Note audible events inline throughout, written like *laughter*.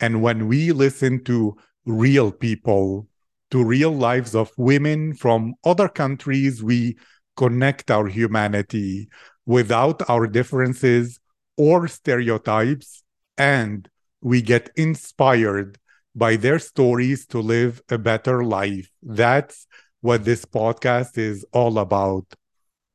And when we listen to real people, to real lives of women from other countries, we connect our humanity without our differences or stereotypes, and we get inspired by their stories to live a better life. That's what this podcast is all about.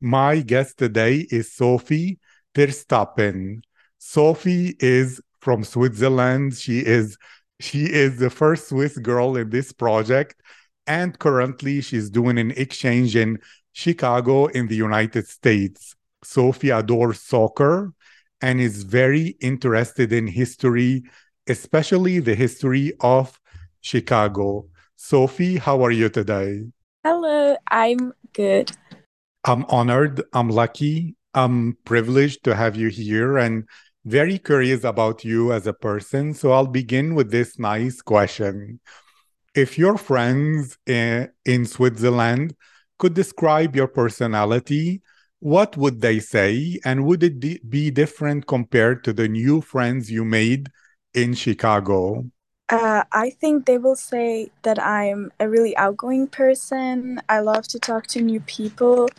My guest today is Sophie Terstappen. Sophie is from Switzerland. She is she is the first Swiss girl in this project, and currently she's doing an exchange in Chicago in the United States. Sophie adores soccer and is very interested in history, especially the history of Chicago. Sophie, how are you today? Hello, I'm good. I'm honored. I'm lucky. I'm privileged to have you here and very curious about you as a person. So I'll begin with this nice question. If your friends in, in Switzerland could describe your personality, what would they say? And would it be different compared to the new friends you made in Chicago? Uh, I think they will say that I'm a really outgoing person. I love to talk to new people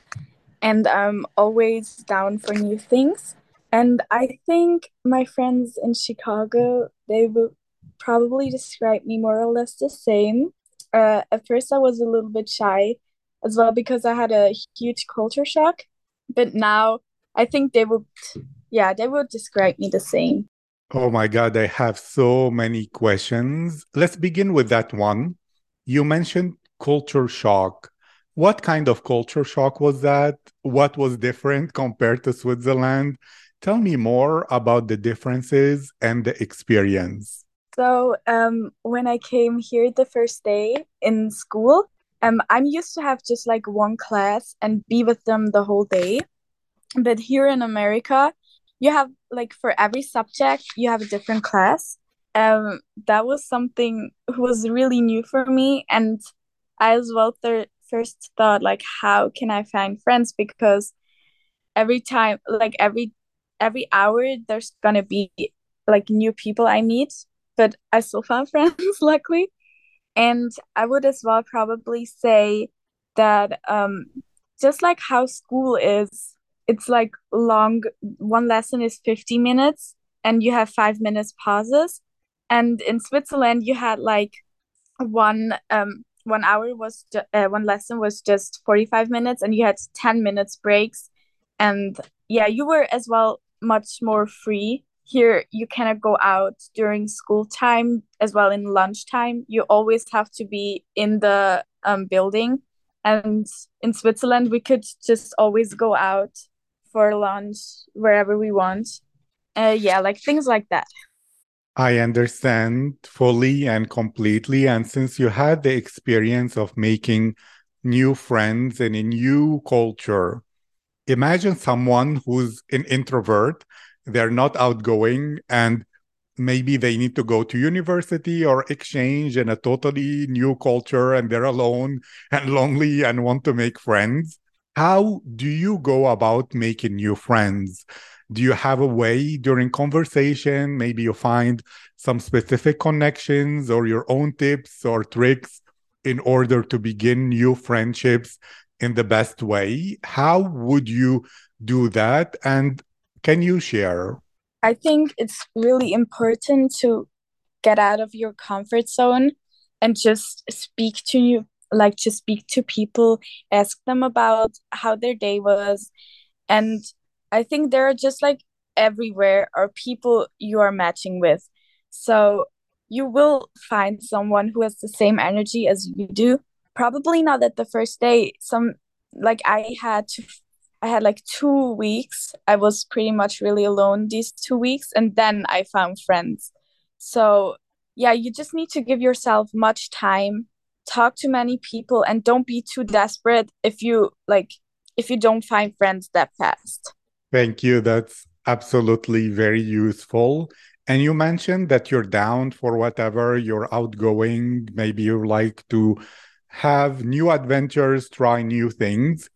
and I'm always down for new things. And I think my friends in Chicago, they would probably describe me more or less the same. Uh, at first, I was a little bit shy as well because I had a huge culture shock. But now I think they would, yeah, they would describe me the same. Oh my God, I have so many questions. Let's begin with that one. You mentioned culture shock. What kind of culture shock was that? What was different compared to Switzerland? Tell me more about the differences and the experience. So, um, when I came here the first day in school, um, I'm used to have just like one class and be with them the whole day. But here in America, you have like for every subject, you have a different class. Um, that was something was really new for me, and I as well th- first thought like, how can I find friends? Because every time, like every every hour there's gonna be like new people I meet, but I still found *laughs* friends, luckily. And I would as well probably say that um, just like how school is, it's like long, one lesson is 50 minutes and you have five minutes pauses. And in Switzerland, you had like one um one hour was ju- uh, one lesson was just 45 minutes and you had 10 minutes breaks and yeah you were as well much more free. Here, you cannot go out during school time as well in lunchtime. You always have to be in the um, building. And in Switzerland, we could just always go out for lunch wherever we want. Uh, yeah, like things like that. I understand fully and completely. And since you had the experience of making new friends in a new culture, imagine someone who's an introvert, they're not outgoing, and maybe they need to go to university or exchange in a totally new culture and they're alone and lonely and want to make friends. How do you go about making new friends? Do you have a way during conversation? Maybe you find some specific connections or your own tips or tricks in order to begin new friendships in the best way. How would you do that? And can you share? I think it's really important to get out of your comfort zone and just speak to you like to speak to people ask them about how their day was and i think there are just like everywhere are people you are matching with so you will find someone who has the same energy as you do probably not at the first day some like i had to i had like two weeks i was pretty much really alone these two weeks and then i found friends so yeah, you just need to give yourself much time, talk to many people, and don't be too desperate if you like if you don't find friends that fast. Thank you. That's absolutely very useful. And you mentioned that you're down for whatever, you're outgoing, maybe you like to have new adventures, try new things.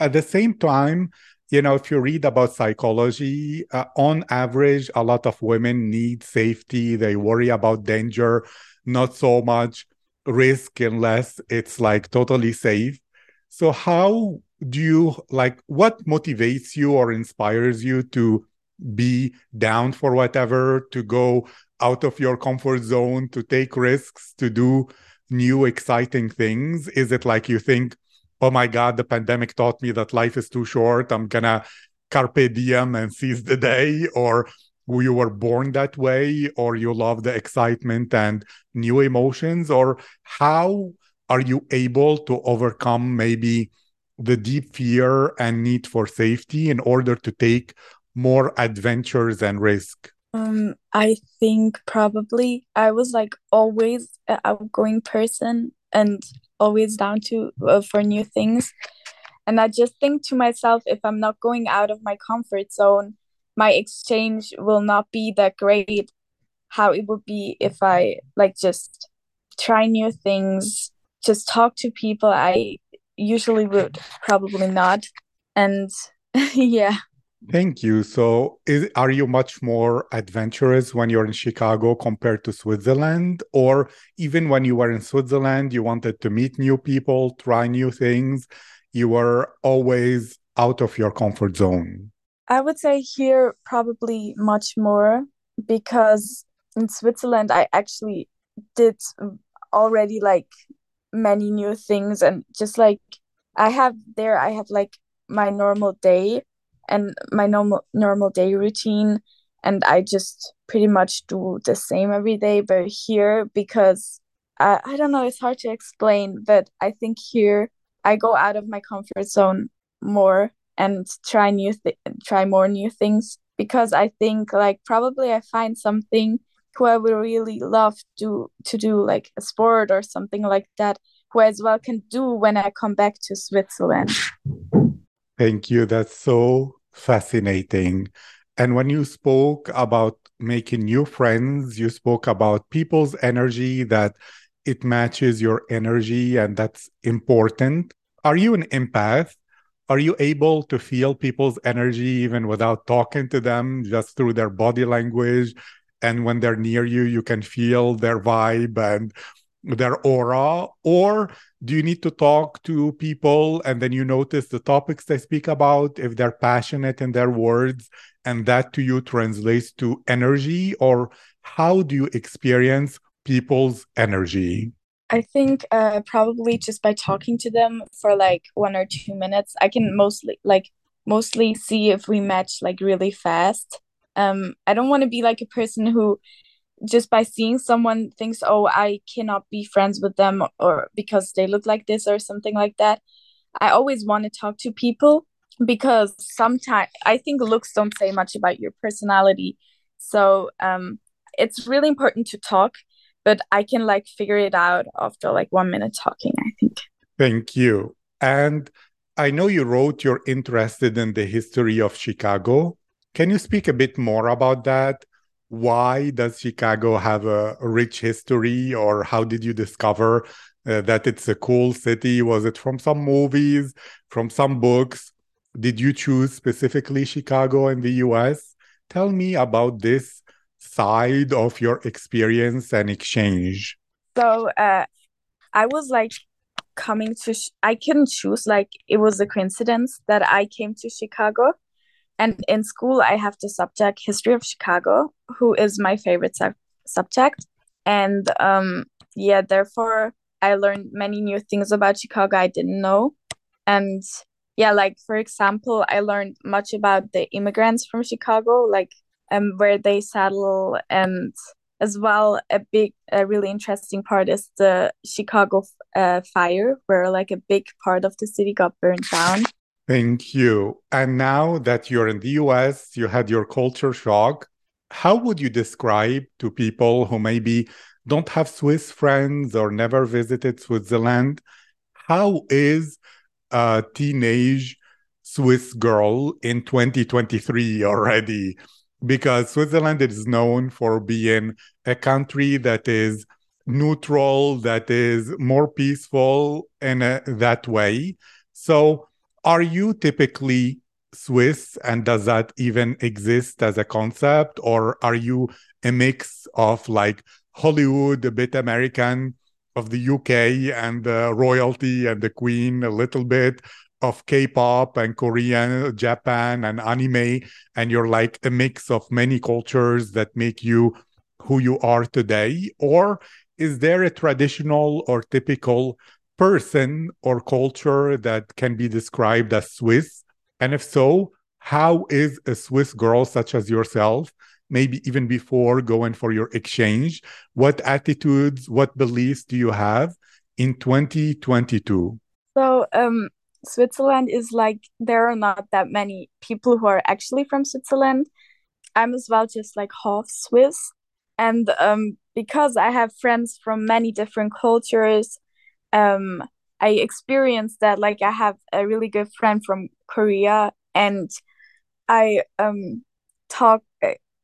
At the same time, you know, if you read about psychology, uh, on average, a lot of women need safety. They worry about danger, not so much risk unless it's like totally safe. So, how do you like what motivates you or inspires you to be down for whatever, to go out of your comfort zone, to take risks, to do new exciting things? Is it like you think, oh my God, the pandemic taught me that life is too short. I'm gonna carpe diem and seize the day, or you were born that way, or you love the excitement and new emotions, or how are you able to overcome maybe the deep fear and need for safety in order to take more adventures and risk? Um, I think probably I was like always an outgoing person and always down to uh, for new things. And I just think to myself, if I'm not going out of my comfort zone, my exchange will not be that great. How it would be if I like just try new things, just talk to people I usually would probably not. And *laughs* yeah. Thank you. So, is, are you much more adventurous when you're in Chicago compared to Switzerland? Or even when you were in Switzerland, you wanted to meet new people, try new things? You were always out of your comfort zone? I would say here probably much more because in Switzerland, I actually did already like many new things and just like I have there, I have like my normal day and my normal normal day routine and I just pretty much do the same every day. But here, because I, I don't know, it's hard to explain, but I think here I go out of my comfort zone more and try new th- try more new things because I think like probably I find something who I would really love to to do like a sport or something like that who as well can do when I come back to Switzerland. Thank you. That's so fascinating. And when you spoke about making new friends, you spoke about people's energy, that it matches your energy, and that's important. Are you an empath? Are you able to feel people's energy even without talking to them, just through their body language? And when they're near you, you can feel their vibe and their aura? Or do you need to talk to people and then you notice the topics they speak about, if they're passionate in their words, and that to you translates to energy? Or how do you experience people's energy? I think uh, probably just by talking to them for like one or two minutes, I can mostly like mostly see if we match like really fast. Um, I don't want to be like a person who just by seeing someone thinks oh i cannot be friends with them or because they look like this or something like that i always want to talk to people because sometimes i think looks don't say much about your personality. So um it's really important to talk but i can like figure it out after like one minute talking i think. Thank you. And i know you wrote you're interested in the history of chicago. Can you speak a bit more about that why does Chicago have a, rich history, or how did you discover uh, that it's a cool city? Was it from some movies, from some books? Did you choose specifically Chicago in the US? Tell me about this side of your experience and exchange. So, uh, I was like coming to, sh- I couldn't choose, like, it was a coincidence that I came to Chicago and in school, I have the subject History of Chicago, who is my favorite su- subject. And um, yeah, therefore, I learned many new things about Chicago I didn't know. And yeah, like for example, I learned much about the immigrants from Chicago, like um, where they settle, and as well a big, a really interesting part is the Chicago uh, fire, where like a big part of the city got burned down. Thank you. And now that you're in the US, you had your culture shock. How would you describe to people who maybe don't have Swiss friends or never visited Switzerland, how is a teenage Swiss girl in 2023 already? Because Switzerland is known for being a country that is neutral, that is more peaceful in a, that way. So, are you typically Swiss, and does that even exist as a concept, or are you a mix of like Hollywood, a bit American, of the UK and the royalty and the Queen, a little bit of K-pop and Korean, Japan, and anime, and you're like a mix of many cultures that make you who you are today, or is there a traditional or typical person or culture that can be described as Swiss? And if so, how is a Swiss girl such as yourself, maybe even before going for your exchange, what attitudes, what beliefs do you have in 2022? So, um, Switzerland is like there are not that many people who are actually from Switzerland. I'm as well just like half Swiss. And um, because I have friends from many different cultures, um, I experienced that. Like I have a really good friend from Korea, and I um talk.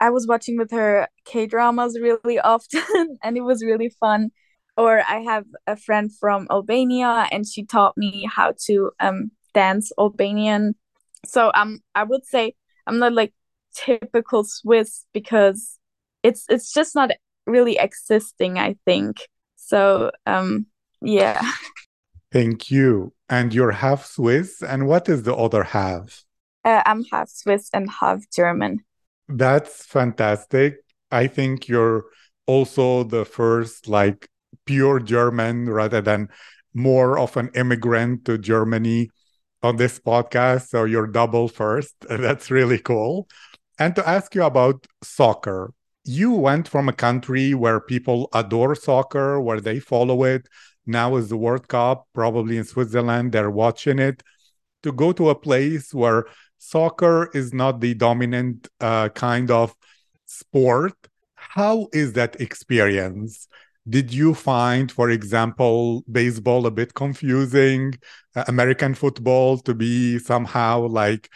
I was watching with her K dramas really *laughs* often, and it was really fun. Or I have a friend from Albania, and she taught me how to um dance Albanian. So um, I would say I'm not like typical Swiss because it's it's just not really existing i think so um yeah. Thank you. And you're half swiss and what is the other half? Uh, i'm half swiss and half german. That's fantastic. I think you're also the first like pure german rather than more of an immigrant to germany on this podcast so you're double first. *laughs* That's really cool. And to ask you about soccer you went from a country where people adore soccer, where they follow it. Now is the World Cup, probably in Switzerland, they're watching it, to go to a place where soccer is not the dominant uh, kind of sport. How is that experience? Did you find, for example, baseball a bit confusing, uh, American football to be somehow like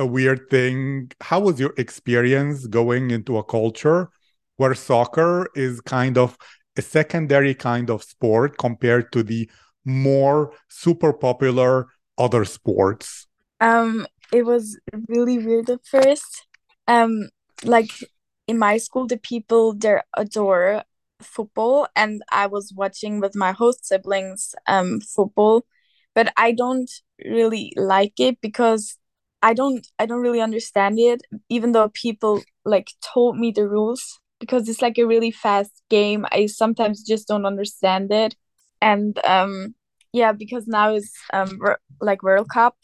a weird thing. How was your experience going into a culture where soccer is kind of a secondary kind of sport compared to the more super popular other sports? Um, it was really weird at first. Um, like in my school, the people there adore football, and I was watching with my host siblings um football, but I don't really like it because I don't I don't really understand it even though people like told me the rules because it's like a really fast game. I sometimes just don't understand it. And um yeah because now it's um like World Cup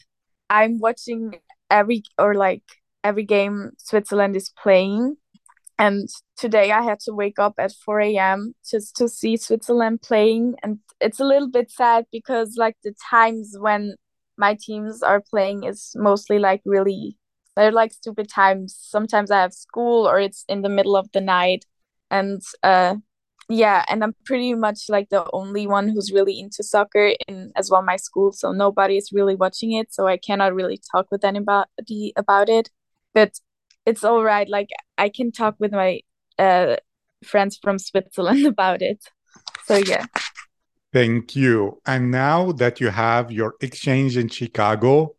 I'm watching every or like every game Switzerland is playing. And today I had to wake up at 4 a.m. just to see Switzerland playing. And it's a little bit sad because like the times when my teams are playing is mostly like really they're like stupid times. Sometimes I have school or it's in the middle of the night. And uh yeah, and I'm pretty much like the only one who's really into soccer in as well my school. So nobody is really watching it. So I cannot really talk with anybody about it. But it's all right. Like I can talk with my uh friends from Switzerland *laughs* about it. So yeah. Thank you. And now that you have your exchange in Chicago,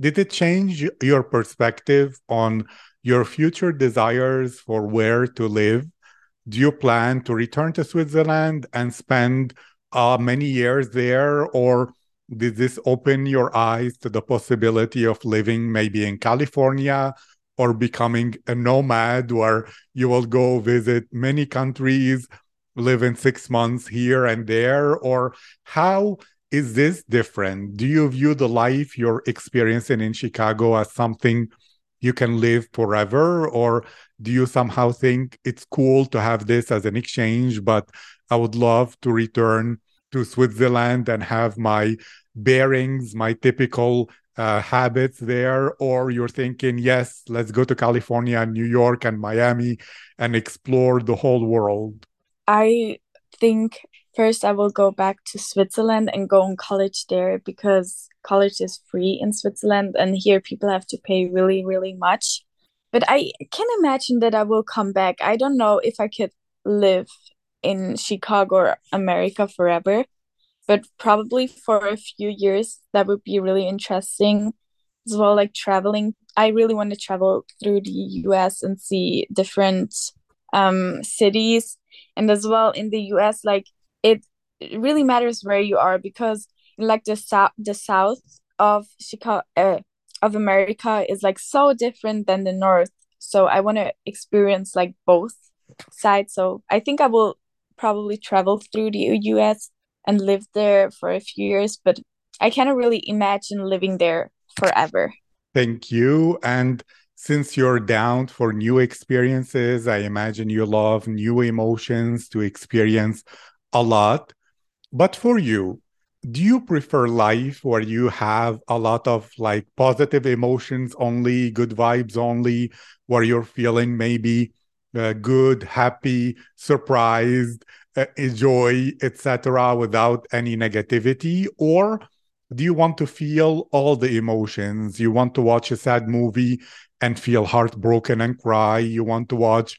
did it change your perspective on your future desires for where to live? Do you plan to return to Switzerland and spend uh, many years there? Or did this open your eyes to the possibility of living maybe in California or becoming a nomad where you will go visit many countries live in six months here and there? Or how is this different? Do you view the life you're experiencing in Chicago as something you can live forever? Or do you somehow think it's cool to have this as an exchange, but I would love to return to Switzerland and have my bearings, my typical uh, habits there, or you're thinking, yes, let's go to California and New York and Miami and explore the whole world? I think first I will go back to Switzerland and go on college there because college is free in Switzerland and here people have to pay really, really much. But I can imagine that I will come back. I don't know if I could live in Chicago or America forever, but probably for a few years that would be really interesting as well. Like traveling, I really want to travel through the US and see different um, cities, and as well in the US, like it, really matters where you are because like the south, the south of Chicago, uh, of America is like so different than the north. So I want to experience like both sides. So I think I will probably travel through the US and live there for a few years, but I cannot really imagine living there forever. Thank you. And since you're down for new experiences, I imagine you love new emotions to experience a lot. But for you, do you prefer life where you have a lot of like positive emotions only, good vibes only, where you're feeling maybe uh, good, happy, surprised, uh, joy, etc., without any negativity? Or do you want to feel all the emotions? You want to watch a sad movie and feel heartbroken and cry. You want to watch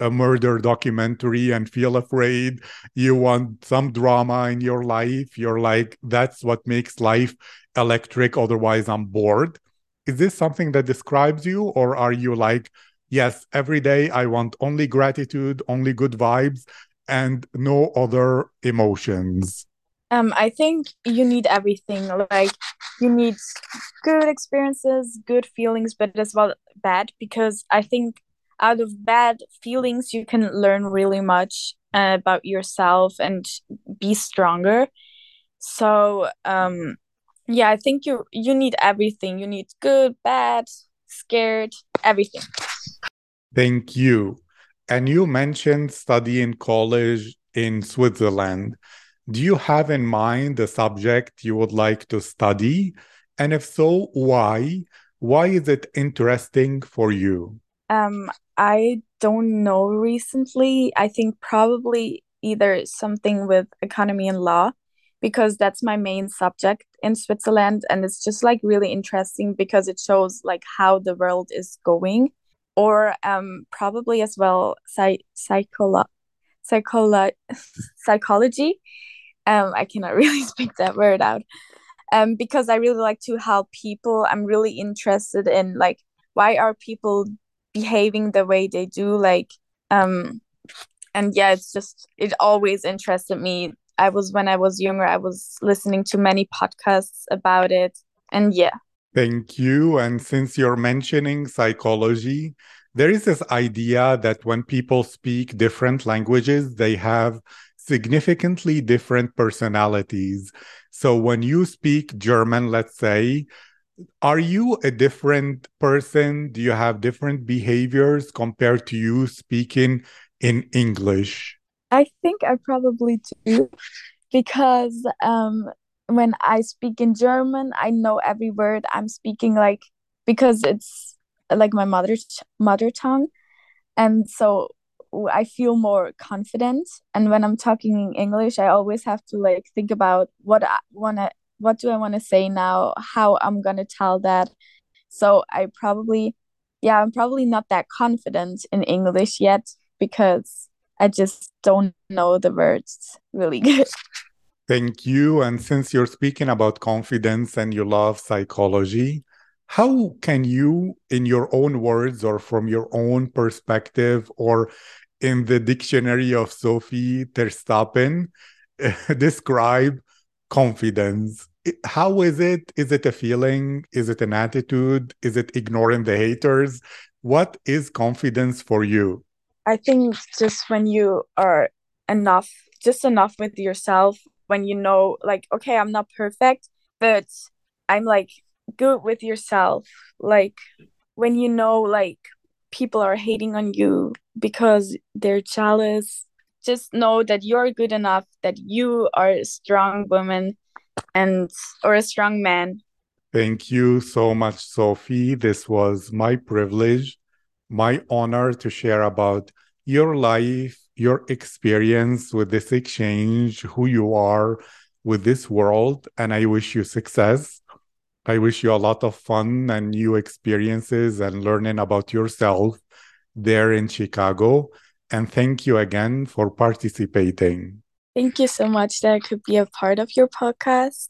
a murder documentary and feel afraid. You want some drama in your life. You're like, that's what makes life electric. Otherwise, I'm bored. Is this something that describes you? Or are you like, yes, every day I want only gratitude, only good vibes, and no other emotions? Um, I think you need everything. Like you need good experiences, good feelings, but as well bad because I think out of bad feelings you can learn really much uh, about yourself and be stronger. So um, yeah, I think you you need everything. You need good, bad, scared, everything. Thank you. And you mentioned studying college in Switzerland. Do you have in mind the subject you would like to study? And if so, why? Why is it interesting for you? Um, I don't know recently. I think probably either something with economy and law because that's my main subject in Switzerland and it's just like really interesting because it shows like how the world is going. Or um probably as well psy- psycholo- psycholo- *laughs* psychology. Um I cannot *laughs* really speak that word out. Um because I really like to help people. I'm really interested in like why are people behaving the way they do like um and yeah it's just it always interested me. I was when i was younger i was listening to many podcasts about it and yeah. Thank you and since you're mentioning psychology there is this idea that when people speak different languages they have significantly different personalities. So when you speak german let's say are you a different person? Do you have different behaviors compared to you speaking in English? I think I probably do because um, when I speak in German, I know every word I'm speaking like because it's like my mother mother tongue, and so I feel more confident. And when I'm talking in English, I always have to like think about what I want to what do I want to say now, how I'm going to tell that. So I probably, yeah, I'm probably not that confident in English yet because I just don't know the words really good. *laughs* Thank you. And since you're speaking about confidence and you love psychology, how can you, in your own words or from your own perspective or in the dictionary of Sophie Terstappen, *laughs* describe confidence. How is it? Is it a feeling? Is it an attitude? Is it ignoring the haters? What is confidence for you? I think just when you are enough just enough with yourself when you know like okay i'm not perfect but i'm like good with yourself. Like when you know like people are hating on you because they're jealous just know that you're good enough that you are a strong woman and or a strong man thank you so much sophie this was my privilege my honor to share about your life your experience with this exchange, who you are with this world. And I wish you success. I wish you a lot of fun and new experiences and learning about yourself there in Chicago. And thank you again for participating. Thank you so much that I could be a part of your podcast.